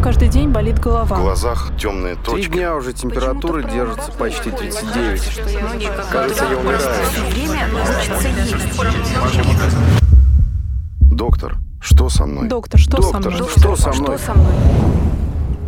каждый день болит голова. В глазах темные Три точки. дня уже температура держится почти такое. 39. Многие как Кажется, я умираю. Доктор, что со мной? Доктор, что со Доктор, мной? что со мной? Что со мной?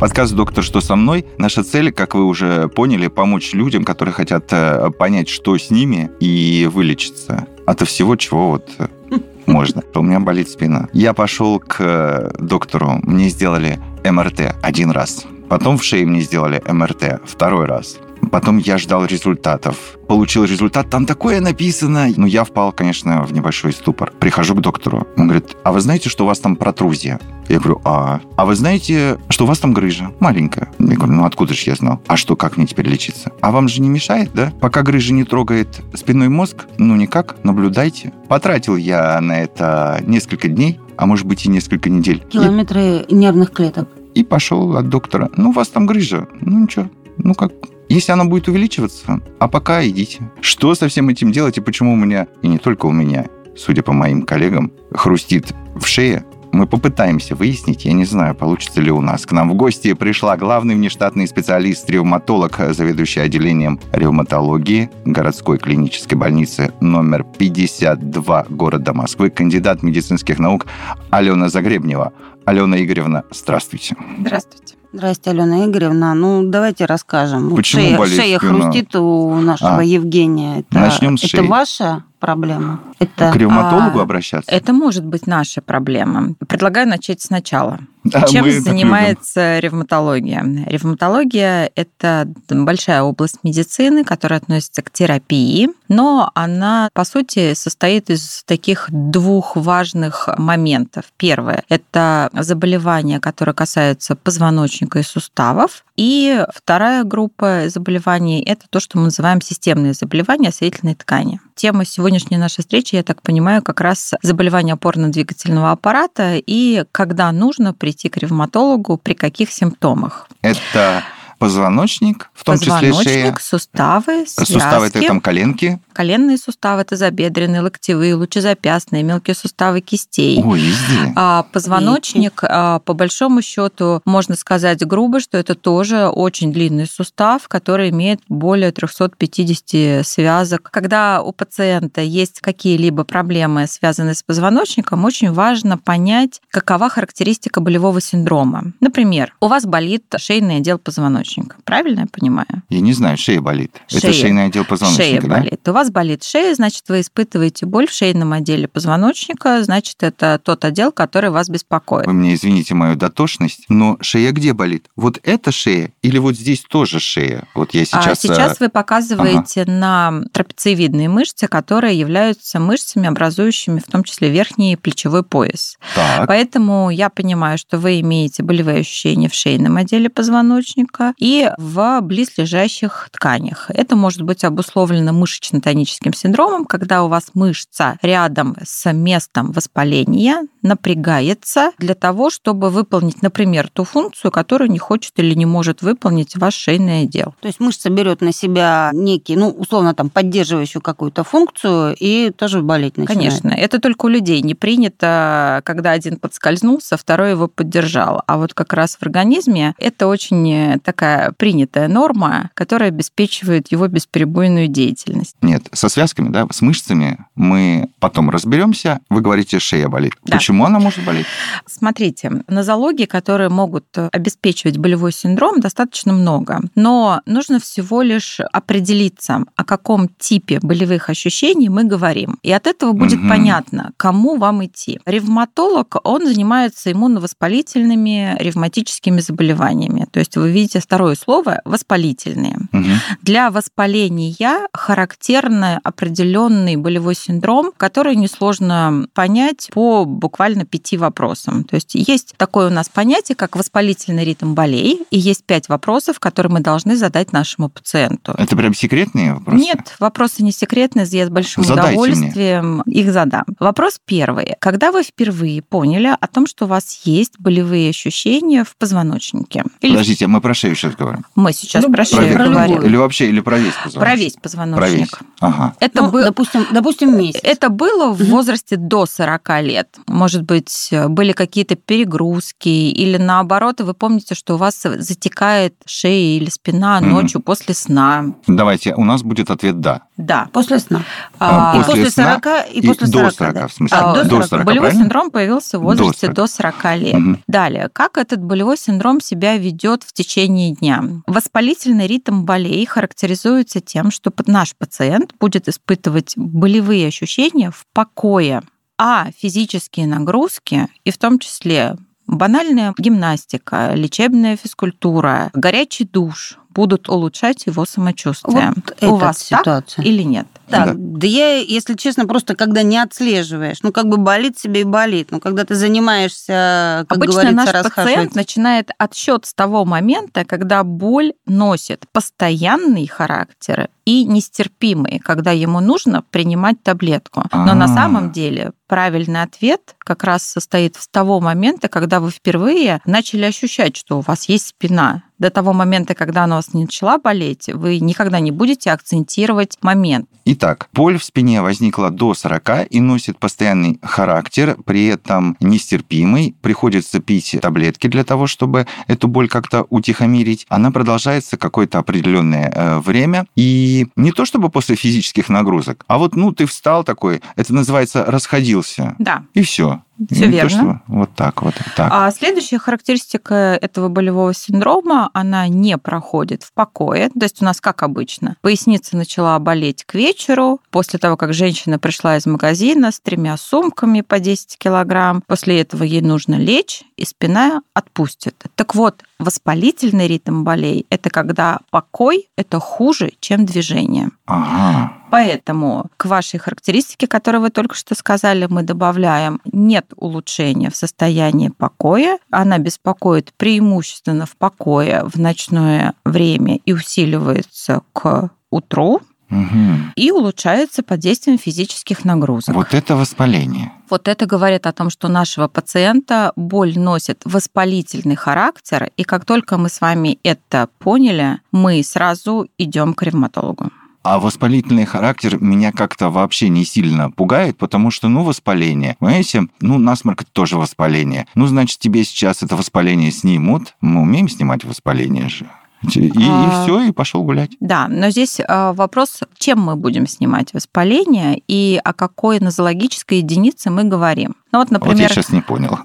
Подкаст «Доктор, что со мной?» Наша цель, как вы уже поняли, помочь людям, которые хотят э, понять, что с ними, и вылечиться от всего, чего вот э, можно. У меня болит спина. Я пошел к э, доктору, мне сделали МРТ один раз. Потом в шее мне сделали МРТ второй раз. Потом я ждал результатов. Получил результат, там такое написано. Ну, я впал, конечно, в небольшой ступор. Прихожу к доктору. Он говорит, а вы знаете, что у вас там протрузия? Я говорю, а? А вы знаете, что у вас там грыжа? Маленькая. Я говорю, ну откуда же я знал? А что, как мне теперь лечиться? А вам же не мешает, да? Пока грыжа не трогает спинной мозг, ну никак, наблюдайте. Потратил я на это несколько дней, а может быть и несколько недель. Километры нервных клеток. И пошел от доктора. Ну, у вас там грыжа. Ну, ничего. Ну, как? Если она будет увеличиваться, а пока идите. Что со всем этим делать и почему у меня, и не только у меня, судя по моим коллегам, хрустит в шее, мы попытаемся выяснить, я не знаю, получится ли у нас. К нам в гости пришла главный внештатный специалист, ревматолог, заведующий отделением ревматологии городской клинической больницы номер 52 города Москвы, кандидат медицинских наук Алена Загребнева. Алена Игоревна, здравствуйте. Здравствуйте. Здрасте, Алена Игоревна. Ну, давайте расскажем. Почему шея, болит шея спина? хрустит у нашего А. Евгения. Это, Начнем с это шеи. ваша проблема? Это К ревматологу А, обращаться? Это может быть наша проблема. Предлагаю начать сначала. Да, Чем занимается ревматология? Ревматология – это большая область медицины, которая относится к терапии, но она, по сути, состоит из таких двух важных моментов. Первое – это заболевания, которые касаются позвоночника и суставов. И вторая группа заболеваний – это то, что мы называем системные заболевания осветительной ткани. Тема сегодняшней нашей встречи, я так понимаю, как раз заболевания опорно-двигательного аппарата и когда нужно прийти к ревматологу, при каких симптомах. Это позвоночник, в том числе Позвоночник, шея. суставы, связки, Суставы это там коленки. коленные суставы, это забедренные, локтевые, лучезапястные, мелкие суставы кистей. Ой, везде. А позвоночник, а, по большому счету, можно сказать грубо, что это тоже очень длинный сустав, который имеет более 350 связок. Когда у пациента есть какие-либо проблемы, связанные с позвоночником, очень важно понять, какова характеристика болевого синдрома. Например, у вас болит шейный отдел позвоночника. Правильно я понимаю? Я не знаю, шея болит. Это Шея. шейный отдел позвоночника, Шея да? болит. У вас болит шея, значит, вы испытываете боль в шейном отделе позвоночника, значит, это тот отдел, который вас беспокоит. Вы мне извините мою дотошность, но шея где болит? Вот эта шея или вот здесь тоже шея? Вот я сейчас... а э, сейчас вы показываете на трапециевидные мышцы, которые являются мышцами, образующими в том числе верхний плечевой пояс. Так, Поэтому я понимаю, что вы имеете болевые ощущения в шейном отделе позвоночника и в близлежащих тканях. Это может быть обусловлено мышечно-тоническим синдромом, когда у вас мышца рядом с местом воспаления напрягается для того, чтобы выполнить, например, ту функцию, которую не хочет или не может выполнить ваш шейный отдел. То есть мышца берет на себя некий, ну, условно, там, поддерживающую какую-то функцию и тоже болеть начинает. Конечно, это только у людей не принято, когда один подскользнулся, второй его поддержал. А вот как раз в организме это очень такая принятая норма, которая обеспечивает его бесперебойную деятельность. нет, со связками, да, с мышцами мы потом разберемся. Вы говорите, шея болит. Да. Почему она может болеть? Смотрите, нозологии, которые могут обеспечивать болевой синдром, достаточно много. Но нужно всего лишь определиться, о каком типе болевых ощущений мы говорим. И от этого будет Мгм. понятно, кому вам идти. Ревматолог, он занимается иммуновоспалительными ревматическими заболеваниями. То есть вы видите второе слово – воспалительные. Мгм. Для воспаления характерный определенный болевой синдром, который несложно понять по буквально пяти вопросам. То есть есть такое у нас понятие, как воспалительный ритм болей, и есть пять вопросов, которые мы должны задать нашему пациенту. Это прям секретные вопросы? Нет, вопросы не секретные, я с большим Задайте удовольствием их задам. Вопрос первый. Когда вы впервые поняли о том, что у вас есть болевые ощущения в позвоночнике? Или Подождите, мы про шею сейчас говорим. мы сейчас Люб- про Про шею верх. говорим. Или вообще, или про весь позвоночник? Про весь позвоночник. Про весь. Ага. Это Ну, был- допустим, допустим, месяц. Это было в возрасте до 40 лет. Может быть, были какие-то перегрузки, или наоборот, вы помните, что у вас затекает шея или спина ночью после сна. Давайте, у нас будет ответ «да». Да. После сна. А, И после после сна 40, и, и после до 40. 40, да. в смысле. А, до до 40, 40. болевой правильно? синдром появился в возрасте до 40, лет. Мгм. Далее, как этот болевой синдром себя ведет в течение дня? Воспалительный ритм болей характеризуется тем, что наш пациент будет испытывать болевые ощущения в покое, а физические нагрузки, и в том числе банальная гимнастика, лечебная физкультура, горячий душ будут улучшать его самочувствие. Вот У эта вас так ситуация. или нет? Так, Да. да. я, если честно, просто когда не отслеживаешь, ну, как бы болит себе и болит. Но когда ты занимаешься, как Обычно говорится, наш пациент начинает отсчет с того момента, когда боль носит постоянный характер и нестерпимый, когда ему нужно принимать таблетку. Но на А. самом деле правильный ответ как раз состоит с того момента, когда вы впервые начали ощущать, что у вас есть спина. До того момента, когда она у вас не начала болеть, вы никогда не будете акцентировать момент. Итак, боль в спине возникла до 40 и носит постоянный характер, при этом нестерпимый. Приходится пить таблетки для того, чтобы эту боль как-то утихомирить. Она продолжается какое-то определенное э, время. И не то чтобы после физических нагрузок, а вот, ну, ты встал такой, это называется расходился. Да. И все. Всё верно. вот так вот. Так. А следующая характеристика этого болевого синдрома, она не проходит в покое. То есть у нас как обычно. Поясница начала болеть к вечеру, после того, как женщина пришла из магазина с тремя сумками по 10 килограмм. После этого ей нужно лечь, и спина отпустит. Так вот, воспалительный ритм болей – это когда покой – это хуже, чем движение. Ага. Поэтому к вашей характеристике, которую вы только что сказали, мы добавляем нет улучшения в состоянии покоя. Она беспокоит преимущественно в покое в ночное время и усиливается к утру Мгм. и улучшается под действием физических нагрузок. Вот это воспаление. Вот это говорит о том, что нашего пациента боль носит воспалительный характер, и как только мы с вами это поняли, мы сразу идем к ревматологу. А воспалительный характер меня как-то вообще не сильно пугает, потому что, ну, воспаление. Понимаете, ну, насморк это тоже воспаление. Ну, значит, тебе сейчас это воспаление снимут. Мы умеем снимать воспаление же. И, А. все, и пошел гулять. Да, но здесь э, вопрос, чем мы будем снимать воспаление и о какой нозологической единице мы говорим. Ну вот, Вот я например, сейчас не понял.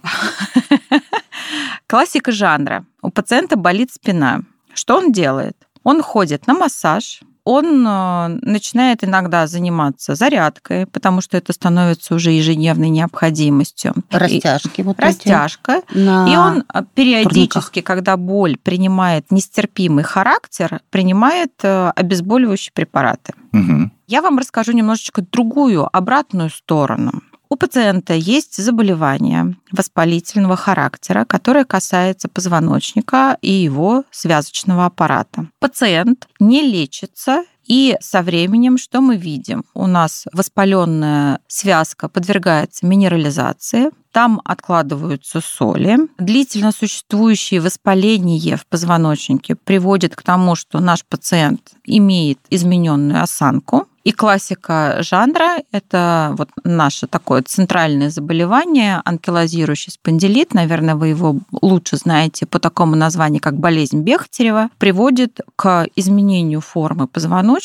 классика жанра. У пациента болит спина. Что он делает? Он ходит на массаж, он э, начинает иногда заниматься зарядкой, потому что это становится уже ежедневной необходимостью. И- Растяжки вот Растяжка. На- И он а, периодически, когда боль принимает нестерпимый характер, принимает э, обезболивающие препараты. Мгм. Я вам расскажу немножечко другую, обратную сторону. У пациента есть заболевание воспалительного характера, которое касается позвоночника и его связочного аппарата. Пациент не лечится и со временем, что мы видим? У нас воспаленная связка подвергается минерализации, там откладываются соли. Длительно существующее воспаление в позвоночнике приводит к тому, что наш пациент имеет измененную осанку. И классика жанра – это вот наше такое центральное заболевание, анкилозирующий спондилит, наверное, вы его лучше знаете по такому названию, как болезнь Бехтерева, приводит к изменению формы позвоночника,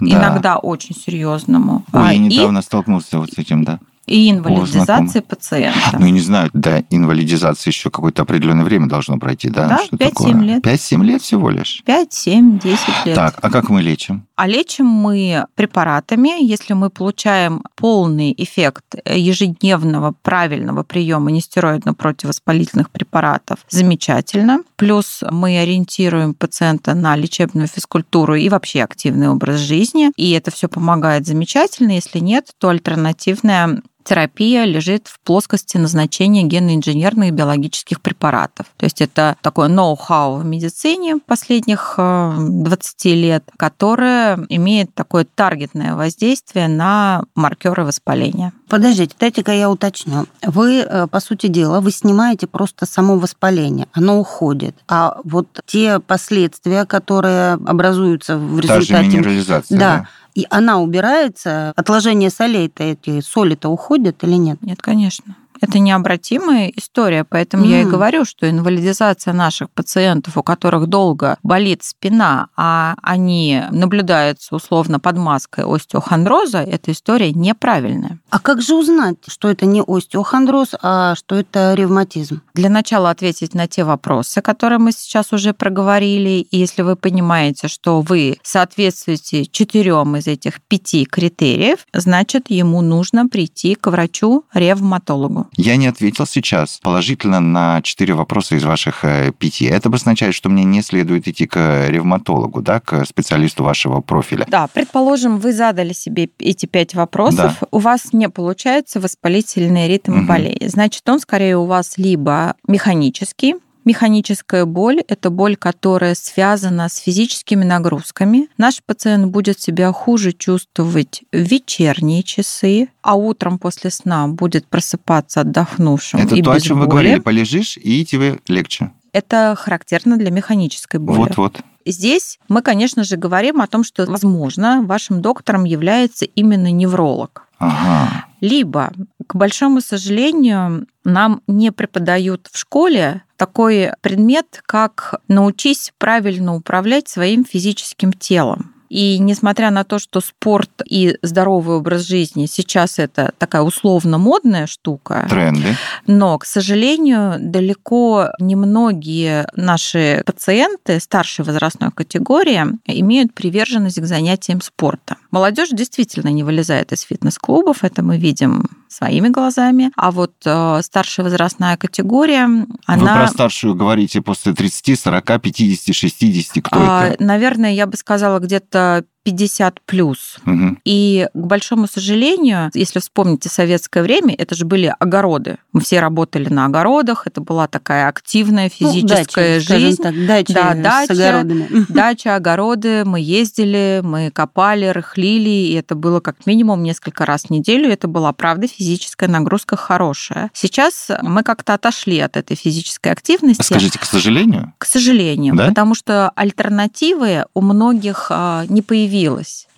Да. иногда очень серьезному, Ой, а, я и, недавно столкнулся вот с этим, да. и инвалидизации пациента. Ну, я не знаю, до инвалидизации еще какое-то определенное время должно пройти, да? Да, Что 5-7 такое? лет. 5-7 лет всего лишь. 5, 7, 10 лет. Так, а как мы лечим? А лечим мы препаратами, если мы получаем полный эффект ежедневного правильного приема нестероидно-противовоспалительных препаратов, замечательно. Плюс мы ориентируем пациента на лечебную физкультуру и вообще активный образ жизни, и это все помогает замечательно. Если нет, то альтернативная терапия лежит в плоскости назначения генно-инженерных биологических препаратов. То есть это такое ноу-хау в медицине последних э, 20 лет, которое имеет такое таргетное воздействие на маркеры воспаления. Подождите, дайте-ка я уточню. Вы, э, по сути дела, вы снимаете просто само воспаление, оно уходит. А вот те последствия, которые образуются в Та же результате... минерализация, Да. да? И она убирается, отложение солей-то эти соли-то уходят или нет? Нет, конечно. Это необратимая история, поэтому mm. я и говорю, что инвалидизация наших пациентов, у которых долго болит спина, а они наблюдаются условно под маской остеохондроза, эта история неправильная. А как же узнать, что это не остеохондроз, а что это ревматизм? Для начала ответить на те вопросы, которые мы сейчас уже проговорили. И если вы понимаете, что вы соответствуете четырем из этих пяти критериев, значит, ему нужно прийти к врачу-ревматологу. Я не ответил сейчас положительно на четыре вопроса из ваших э, пяти. Это бы означает, что мне не следует идти к ревматологу, да, к специалисту вашего профиля. Да, предположим, вы задали себе эти пять вопросов, да. у вас не получается воспалительный ритм угу. болезни. Значит, он скорее у вас либо механический, Механическая боль – это боль, которая связана с физическими нагрузками. Наш пациент будет себя хуже чувствовать в вечерние часы, а утром после сна будет просыпаться отдохнувшим Это и то, без о чем боли. вы говорили, полежишь, и тебе легче. Это характерно для механической боли. Вот-вот. Здесь мы, конечно же, говорим о том, что, возможно, вашим доктором является именно невролог. Ага. Либо, к большому сожалению, нам не преподают в школе такой предмет, как научись правильно управлять своим физическим телом. И несмотря на то, что спорт и здоровый образ жизни сейчас это такая условно модная штука, Тренды. но, к сожалению, далеко немногие наши пациенты старшей возрастной категории имеют приверженность к занятиям спорта. Молодежь действительно не вылезает из фитнес-клубов, это мы видим своими глазами. А вот э, старшая возрастная категория, она... Вы про старшую говорите после 30, 40, 50, 60, кто а, это? Наверное, я бы сказала где-то 50 плюс. Угу. И, к большому сожалению, если вспомните советское время, это же были огороды. Мы все работали на огородах, это была такая активная физическая ну, дача, жизнь. Так, дача да, с дача, огородами. дача, огороды, мы ездили, мы копали, рыхлили, и это было как минимум несколько раз в неделю, и это была, правда, физическая нагрузка хорошая. Сейчас мы как-то отошли от этой физической активности. Скажите, к сожалению? К сожалению, Да? потому что альтернативы у многих а, не появились.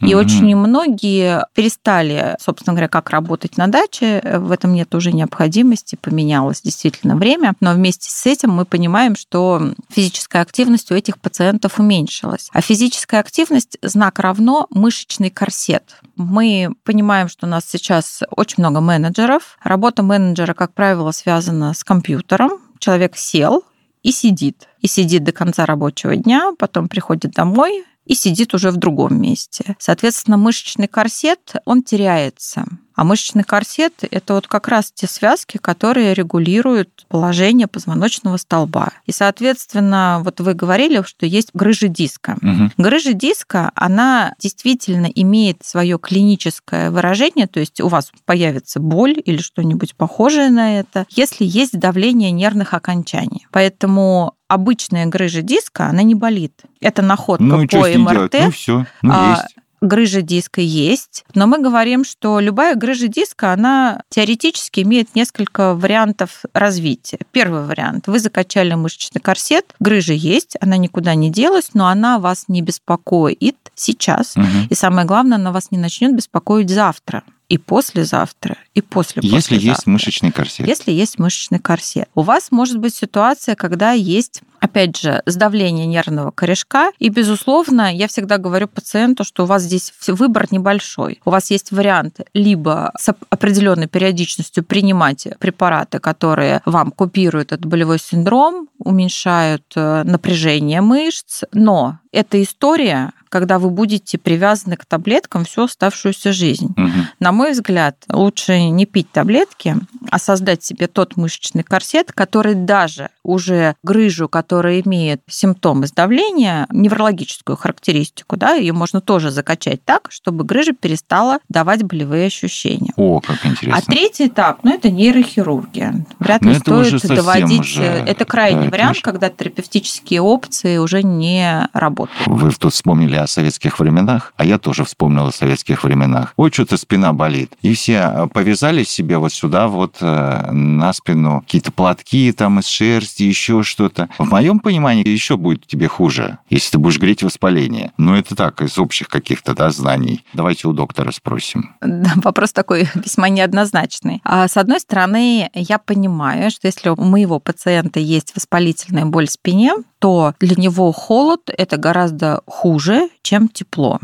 И Мгм. очень многие перестали, собственно говоря, как работать на даче. В этом нет уже необходимости, поменялось действительно время. Но вместе с этим мы понимаем, что физическая активность у этих пациентов уменьшилась. А физическая активность знак равно мышечный корсет. Мы понимаем, что у нас сейчас очень много менеджеров. Работа менеджера, как правило, связана с компьютером. Человек сел и сидит. И сидит до конца рабочего дня, потом приходит домой, и сидит уже в другом месте. Соответственно, мышечный корсет, он теряется. А мышечный корсет – это вот как раз те связки, которые регулируют положение позвоночного столба. И, соответственно, вот вы говорили, что есть грыжа диска. Мгм. Грыжа диска, она действительно имеет свое клиническое выражение, то есть у вас появится боль или что-нибудь похожее на это, если есть давление нервных окончаний. Поэтому обычная грыжа диска, она не болит. Это находка Ну и по? МРТ. Ну все, ну А, есть. Грыжа диска есть, но мы говорим, что любая грыжа диска, она теоретически имеет несколько вариантов развития. Первый вариант. Вы закачали мышечный корсет, грыжа есть, она никуда не делась, но она вас не беспокоит сейчас. Мгм. И самое главное, она вас не начнет беспокоить завтра и послезавтра, и после Если есть мышечный корсет. Если есть мышечный корсет. У вас может быть ситуация, когда есть, опять же, сдавление нервного корешка. И, безусловно, я всегда говорю пациенту, что у вас здесь выбор небольшой. У вас есть вариант либо с оп- определенной периодичностью принимать препараты, которые вам купируют этот болевой синдром, уменьшают э, напряжение мышц, но эта история, когда вы будете привязаны к таблеткам всю оставшуюся жизнь. Мгм. На мой взгляд, лучше не пить таблетки, а создать себе тот мышечный корсет, который даже уже грыжу, которая имеет симптомы сдавления, неврологическую характеристику, да, ее можно тоже закачать так, чтобы грыжа перестала давать болевые ощущения. О, как интересно. А третий этап, ну, это нейрохирургия. Вряд Ну, ли это уже стоит совсем доводить... уже, Это крайний да, это вариант, уже- когда терапевтические опции уже не работают. Вы тут вспомнили о советских временах, а я тоже вспомнил о советских временах. Ой, что-то спина болит. И все э, повязали себе вот сюда вот э, на спину какие-то платки там из шерсти, еще что-то. В моем понимании еще будет тебе хуже, если ты будешь греть воспаление. Но это так, из общих каких-то да, знаний. Давайте у доктора спросим. Да, вопрос такой весьма неоднозначный. А, С одной стороны, я понимаю, что если у моего пациента есть воспалительная боль в спине, то для него холод – это гораздо хуже, чем тепло.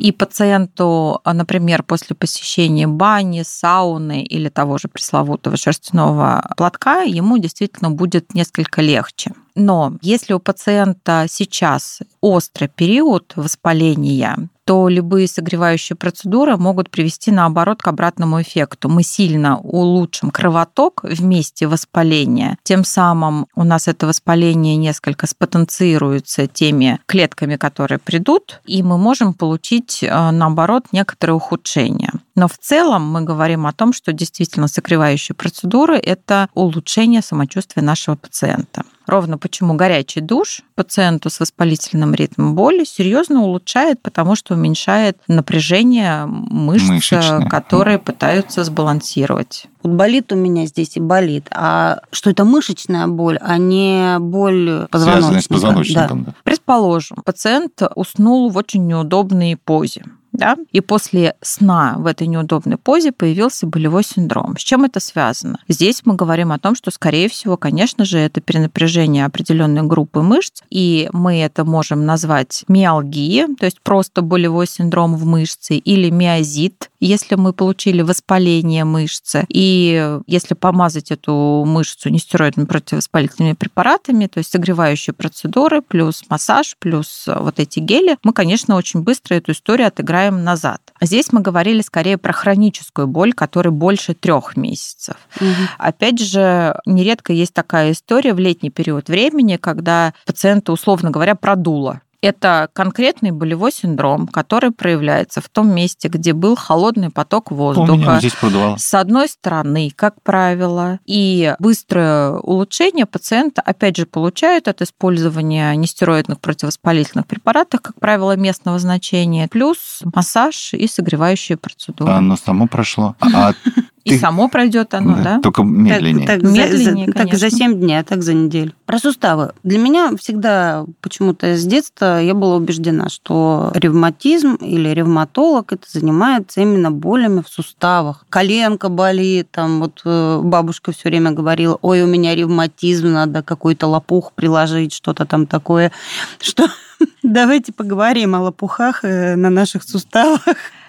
И пациенту, а, например, после посещения бани, сауны или того же пресловутого шерстяного платка, ему действительно будет несколько легче. Но если у пациента сейчас острый период воспаления, то любые согревающие процедуры могут привести, наоборот, к обратному эффекту. Мы сильно улучшим кровоток в месте воспаления. Тем самым у нас это воспаление несколько спотенцируется теми клетками, которые придут, и мы можем получить, э, наоборот, некоторые ухудшения. Но в целом мы говорим о том, что действительно согревающие процедуры – это улучшение самочувствия нашего пациента. Ровно почему горячий душ пациенту с воспалительным ритмом боли серьезно улучшает, потому что уменьшает напряжение мышц, Мышечное. которые пытаются сбалансировать. Вот болит у меня здесь и болит. А что это мышечная боль, а не боль позвоночника? Связанные с позвоночником. да. Предположим, пациент уснул в очень неудобной позе. Да? И после сна в этой неудобной позе появился болевой синдром. С чем это связано? Здесь мы говорим о том, что, скорее всего, конечно же, это перенапряжение определенной группы мышц, и мы это можем назвать миалгией, то есть просто болевой синдром в мышце, или миозит, если мы получили воспаление мышцы. И если помазать эту мышцу нестероидными противовоспалительными препаратами, то есть согревающие процедуры, плюс массаж, плюс вот эти гели, мы, конечно, очень быстро эту историю отыграем назад. А здесь мы говорили скорее про хроническую боль, которая больше трех месяцев. Мгм. Опять же, нередко есть такая история в летний период времени, когда пациента, условно говоря, продуло. Это конкретный болевой синдром, который проявляется в том месте, где был холодный поток воздуха. здесь продувало. С одной стороны, как правило, и быстрое улучшение пациента, опять же, получают от использования нестероидных противовоспалительных препаратов, как правило, местного значения, плюс массаж и согревающие процедуры. А оно само прошло. А и ты- само пройдет оно, да? Только медленнее. Так, так, Медленнее, за, так за конечно. 7 дней, а так за неделю. Про суставы. Для меня всегда почему-то с детства я была убеждена, что ревматизм или ревматолог это занимается именно болями в суставах. Коленка болит, там вот э, бабушка все время говорила, ой, у меня ревматизм, надо какой-то лопух приложить, что-то там такое. Что давайте поговорим о лопухах э, на наших суставах.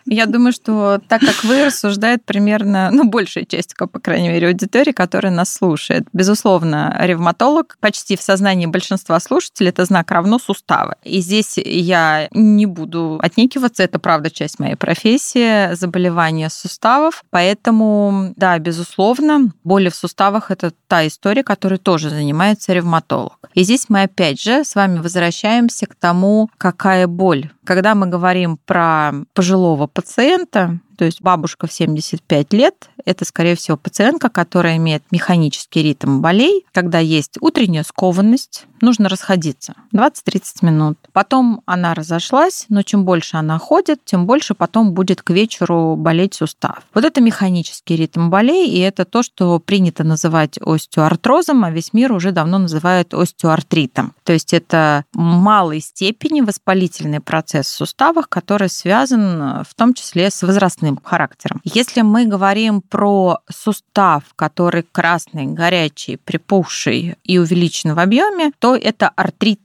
Я думаю, что так как вы рассуждает примерно, ну, большая часть, по крайней мере, аудитории, которая нас слушает. Безусловно, ревматолог почти в сознании большинства слушателей это знак равно суставы. И здесь я не буду отнекиваться, это правда часть моей профессии, заболевания суставов. Поэтому, да, безусловно, боли в суставах это та история, которой тоже занимается ревматолог. И здесь мы опять же с вами возвращаемся к тому, какая боль. Когда мы говорим про пожилого пациента, то есть бабушка в 75 лет, это, скорее всего, пациентка, которая имеет механический ритм болей, когда есть утренняя скованность, нужно расходиться 20-30 минут. Потом она разошлась, но чем больше она ходит, тем больше потом будет к вечеру болеть сустав. Вот это механический ритм болей, и это то, что принято называть остеоартрозом, а весь мир уже давно называет остеоартритом. То есть это малой степени воспалительный процесс в суставах, который связан э, в том числе с возрастным характером. Если мы говорим про сустав, который красный, горячий, припухший и увеличен в объеме, то это артрит.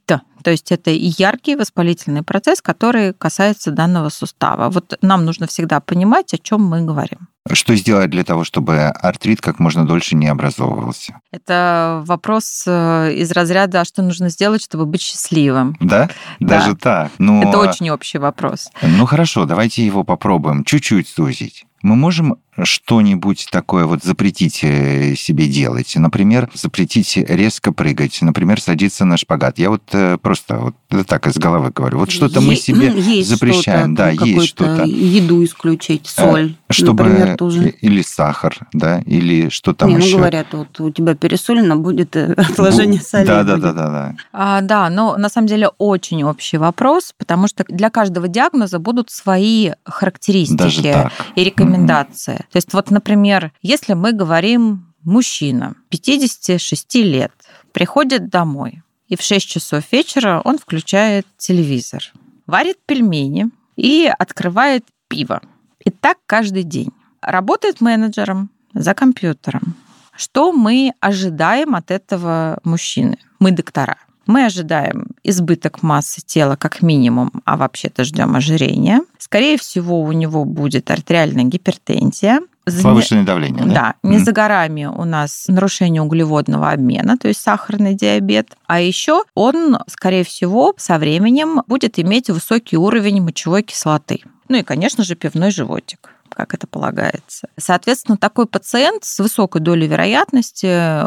То есть это и яркий воспалительный процесс, который касается данного сустава. Вот нам нужно всегда понимать, о чем мы говорим. Что сделать для того, чтобы артрит как можно дольше не образовывался? Это вопрос э, из разряда, а что нужно сделать, чтобы быть счастливым. Да? Да. Даже так? Ну, Это очень общий вопрос. Ну хорошо, давайте его попробуем чуть-чуть сузить. Мы можем что-нибудь такое вот запретить э, себе делать? Например, запретить резко прыгать, например, садиться на шпагат. Я вот э, просто вот так из головы говорю. Вот что-то мы себе есть запрещаем. что-то, Да, там есть что-то. Еду исключить, соль, Чтобы например, тоже. или сахар, да, или что там Не, ну еще. говорят, вот у тебя пересолено, будет э, отложение соли. Да, да, будет. да, да, да. А, да, но на самом деле очень общий вопрос, потому что для каждого диагноза будут свои характеристики и рекомендации. То есть вот, например, если мы говорим мужчина 56 лет, приходит домой, и в 6 часов вечера он включает телевизор, варит пельмени и открывает пиво. И так каждый день. Работает менеджером за компьютером. Что мы ожидаем от этого мужчины? Мы доктора. Мы ожидаем избыток массы тела как минимум, а вообще-то ждем ожирения. Скорее всего, у него будет артериальная гипертензия. Повышенное давление, да? Да. Не за горами у нас нарушение углеводного обмена, то есть сахарный диабет. А еще он, скорее всего, со временем будет иметь высокий уровень мочевой кислоты. Ну и, конечно же, пивной животик как это полагается. Соответственно, такой пациент с высокой долей вероятности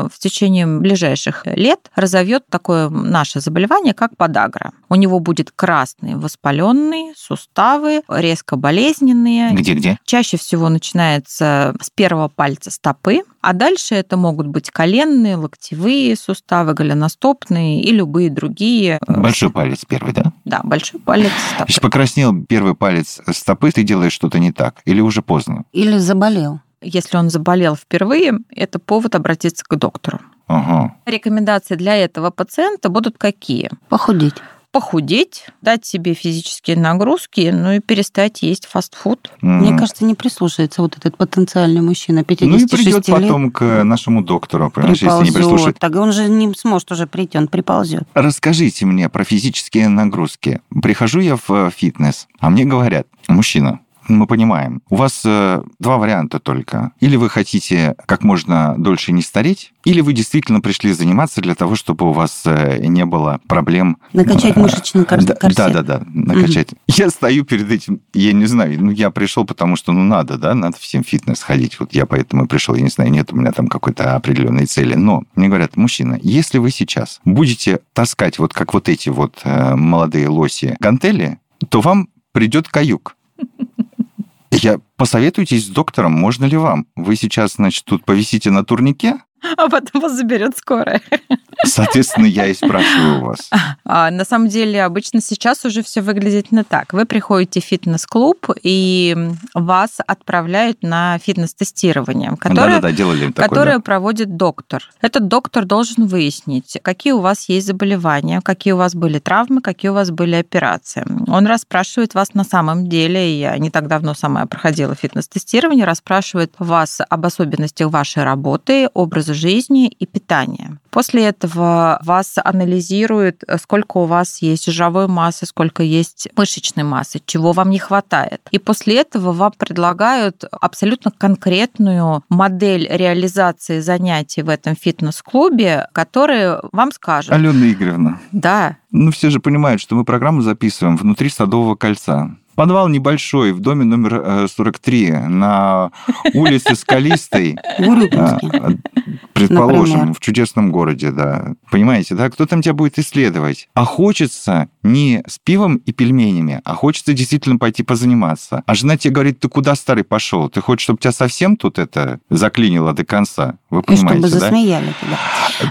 в течение ближайших лет разовьет такое наше заболевание, как подагра. У него будет красные воспаленные суставы, резко болезненные. Где-где? Чаще всего начинается с первого пальца стопы, а дальше это могут быть коленные, локтевые суставы, голеностопные и любые другие. Большой палец первый, да? Да, большой палец стопы. Если покраснел первый палец стопы, ты делаешь что-то не так или уже поздно? Или заболел. Если он заболел впервые, это повод обратиться к доктору. Ага. Рекомендации для этого пациента будут какие? Похудеть. Похудеть, дать себе физические нагрузки, ну и перестать есть фастфуд. Мне Мгм. кажется, не прислушается вот этот потенциальный мужчина Ну и 56 придет лет. потом к нашему доктору, понимаешь, если не Приползет. прислушает. Так он же не сможет уже прийти, он приползет. Расскажите мне про физические нагрузки. Прихожу я в э, фитнес, а мне говорят, мужчина, мы понимаем, у вас э, два варианта только. Или вы хотите как можно дольше не стареть, или вы действительно пришли заниматься для того, чтобы у вас э, не было проблем. Накачать э, мышечный кор- да, корсет. Да, да, да, накачать. Я стою перед этим, я не знаю, ну я пришел, потому что ну надо, да, надо всем фитнес ходить. Вот я поэтому и пришел, я не знаю, нет у меня там какой-то определенной цели. Но мне говорят, мужчина, если вы сейчас будете таскать вот как вот эти вот э, молодые лоси гантели, то вам придет каюк. Я посоветуйтесь с доктором, можно ли вам? Вы сейчас, значит, тут повисите на турнике, А потом вас заберет скорая. Соответственно, я и спрашиваю вас. А, на самом деле, обычно сейчас уже все выглядит не так. Вы приходите в фитнес-клуб, и вас отправляют на фитнес-тестирование, которое Да-да-да, делали такое. которое да. проводит доктор. Этот доктор должен выяснить, какие у вас есть заболевания, какие у вас были травмы, какие у вас были операции. Он расспрашивает вас на самом деле, я не так давно сама проходила фитнес-тестирование, расспрашивает вас об особенностях вашей работы, образа жизни и питания. После этого вас анализируют, сколько у вас есть жировой массы, сколько есть мышечной массы, чего вам не хватает. И после этого вам предлагают абсолютно конкретную модель реализации занятий в этом фитнес-клубе, которые вам скажут, Алена Игоревна, да, ну все же понимают, что мы программу записываем внутри Садового кольца. Подвал небольшой в доме номер э, 43 на улице Скалистой. А, Предположим, Например. в чудесном городе, да. Понимаете, да? Кто там тебя будет исследовать? А хочется не с пивом и пельменями, а хочется действительно пойти позаниматься. А жена тебе говорит, ты куда, старый, пошел? Ты хочешь, чтобы тебя совсем тут это заклинило до конца? Вы И чтобы понимаете, да? засмеяли тебя.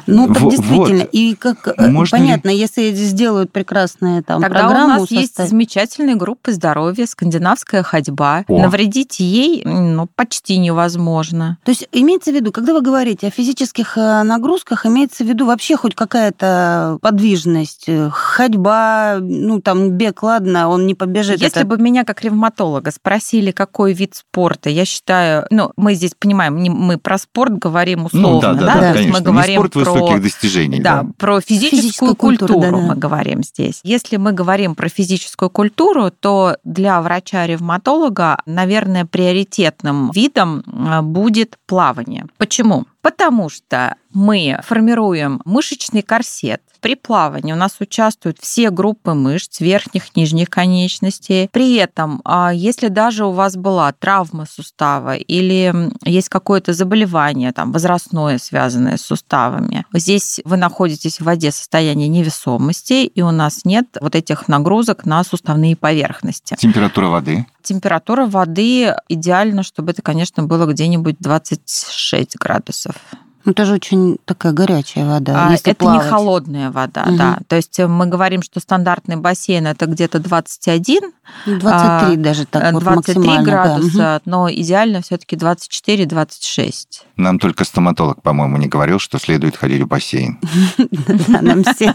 Ну, так Во- действительно. вот. И как э, Можно ли- понятно, если сделают прекрасные там Тогда у программу, нас есть составят- замечательные группы здоровья, скандинавская ходьба. О. Навредить ей ну, почти невозможно. То есть имеется в виду, когда вы говорите о физических э, нагрузках, имеется в виду вообще хоть какая-то подвижность, э, ходьба, ну там бег, ладно, он не побежит. Если это- бы меня как ревматолога спросили, какой вид спорта, я считаю, ну, мы здесь понимаем, не- мы про спорт говорим условно, Ну да, да, да, То есть мы Не говорим спорт про высоких достижений, Да, да. про физическую Физическая культура, культуру да-да. мы говорим здесь. Если мы говорим про физическую культуру, то для врача-ревматолога, наверное, приоритетным видом э, будет плавание. Почему? Потому что мы формируем мышечный корсет. При плавании у нас участвуют все группы мышц верхних, нижних конечностей. При этом, а, если даже у вас была травма сустава или есть какое-то заболевание там, возрастное, связанное с суставами, здесь вы находитесь в воде в состоянии невесомости, и у нас нет вот этих нагрузок на суставные поверхности. Температура воды. Температура воды идеально, чтобы это, конечно, было где-нибудь 26 градусов. Ну, это же очень такая горячая вода. А, если это плавать. не холодная вода, Мгм. да. То есть мы говорим, что стандартный бассейн это где-то 21, Ну, 23 даже так э, вот 23 максимально. да. градуса, но идеально все-таки 24-26. Нам только стоматолог, по-моему, не говорил, что следует ходить в бассейн. Да, нам все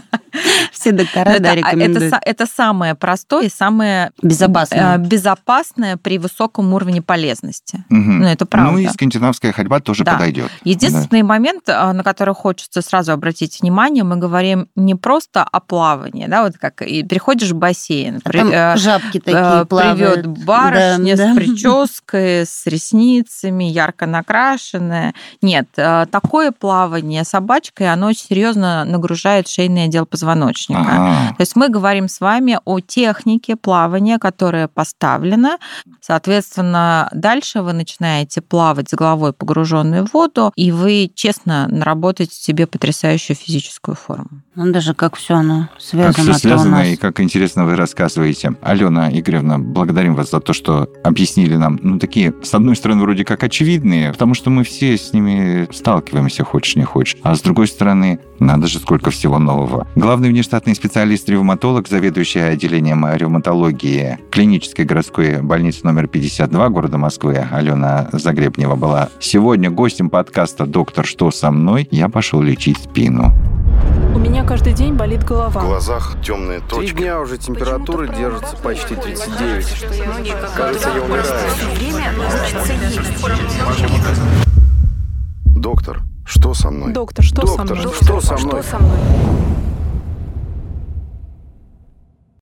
Все доктора, да, Это, это, рекомендуют. это самое простое и самое Безопасно. э, безопасное при высоком уровне полезности. Ну, это правда. Ну и скандинавская ходьба тоже Да. подойдет. Единственный момент, а, на который хочется сразу обратить внимание, мы говорим не просто о плавании, да, вот как и переходишь в бассейн, А при- там э, жабки э, такие плавают. Привет барышня Да, да. с прической, с ресницами, ярко накрашенная. Нет, э, такое плавание собачкой, оно очень серьезно нагружает шейный отдел позвоночника. Ага. То есть мы говорим с вами о технике плавания, которая поставлена. Соответственно, дальше вы начинаете плавать с головой погруженной в воду, и вы честно наработаете себе потрясающую физическую форму. Ну, даже как все оно Как связано. все то у связано нас. и как интересно вы рассказываете. Алена Игоревна, благодарим вас за то, что объяснили нам, ну, такие, с одной стороны, вроде как очевидные, потому что мы все с ними сталкиваемся, хочешь не хочешь. А с другой стороны, надо же, сколько всего нового. Главный внештатный специалист-ревматолог, заведующий отделением ревматологии клинической городской больницы номер 52 города Москвы Алена Загребнева была сегодня гостем подкаста «Доктор, что со мной?» Я пошел лечить спину. У меня каждый день болит В голова. глазах темные Три точки. дня уже температура Почему-то держится почти такое 39. что я не как Кажется, я умираю. Время назначится есть. Доктор, что со мной? Доктор, что со Доктор, мной? что со мной? Что со мной?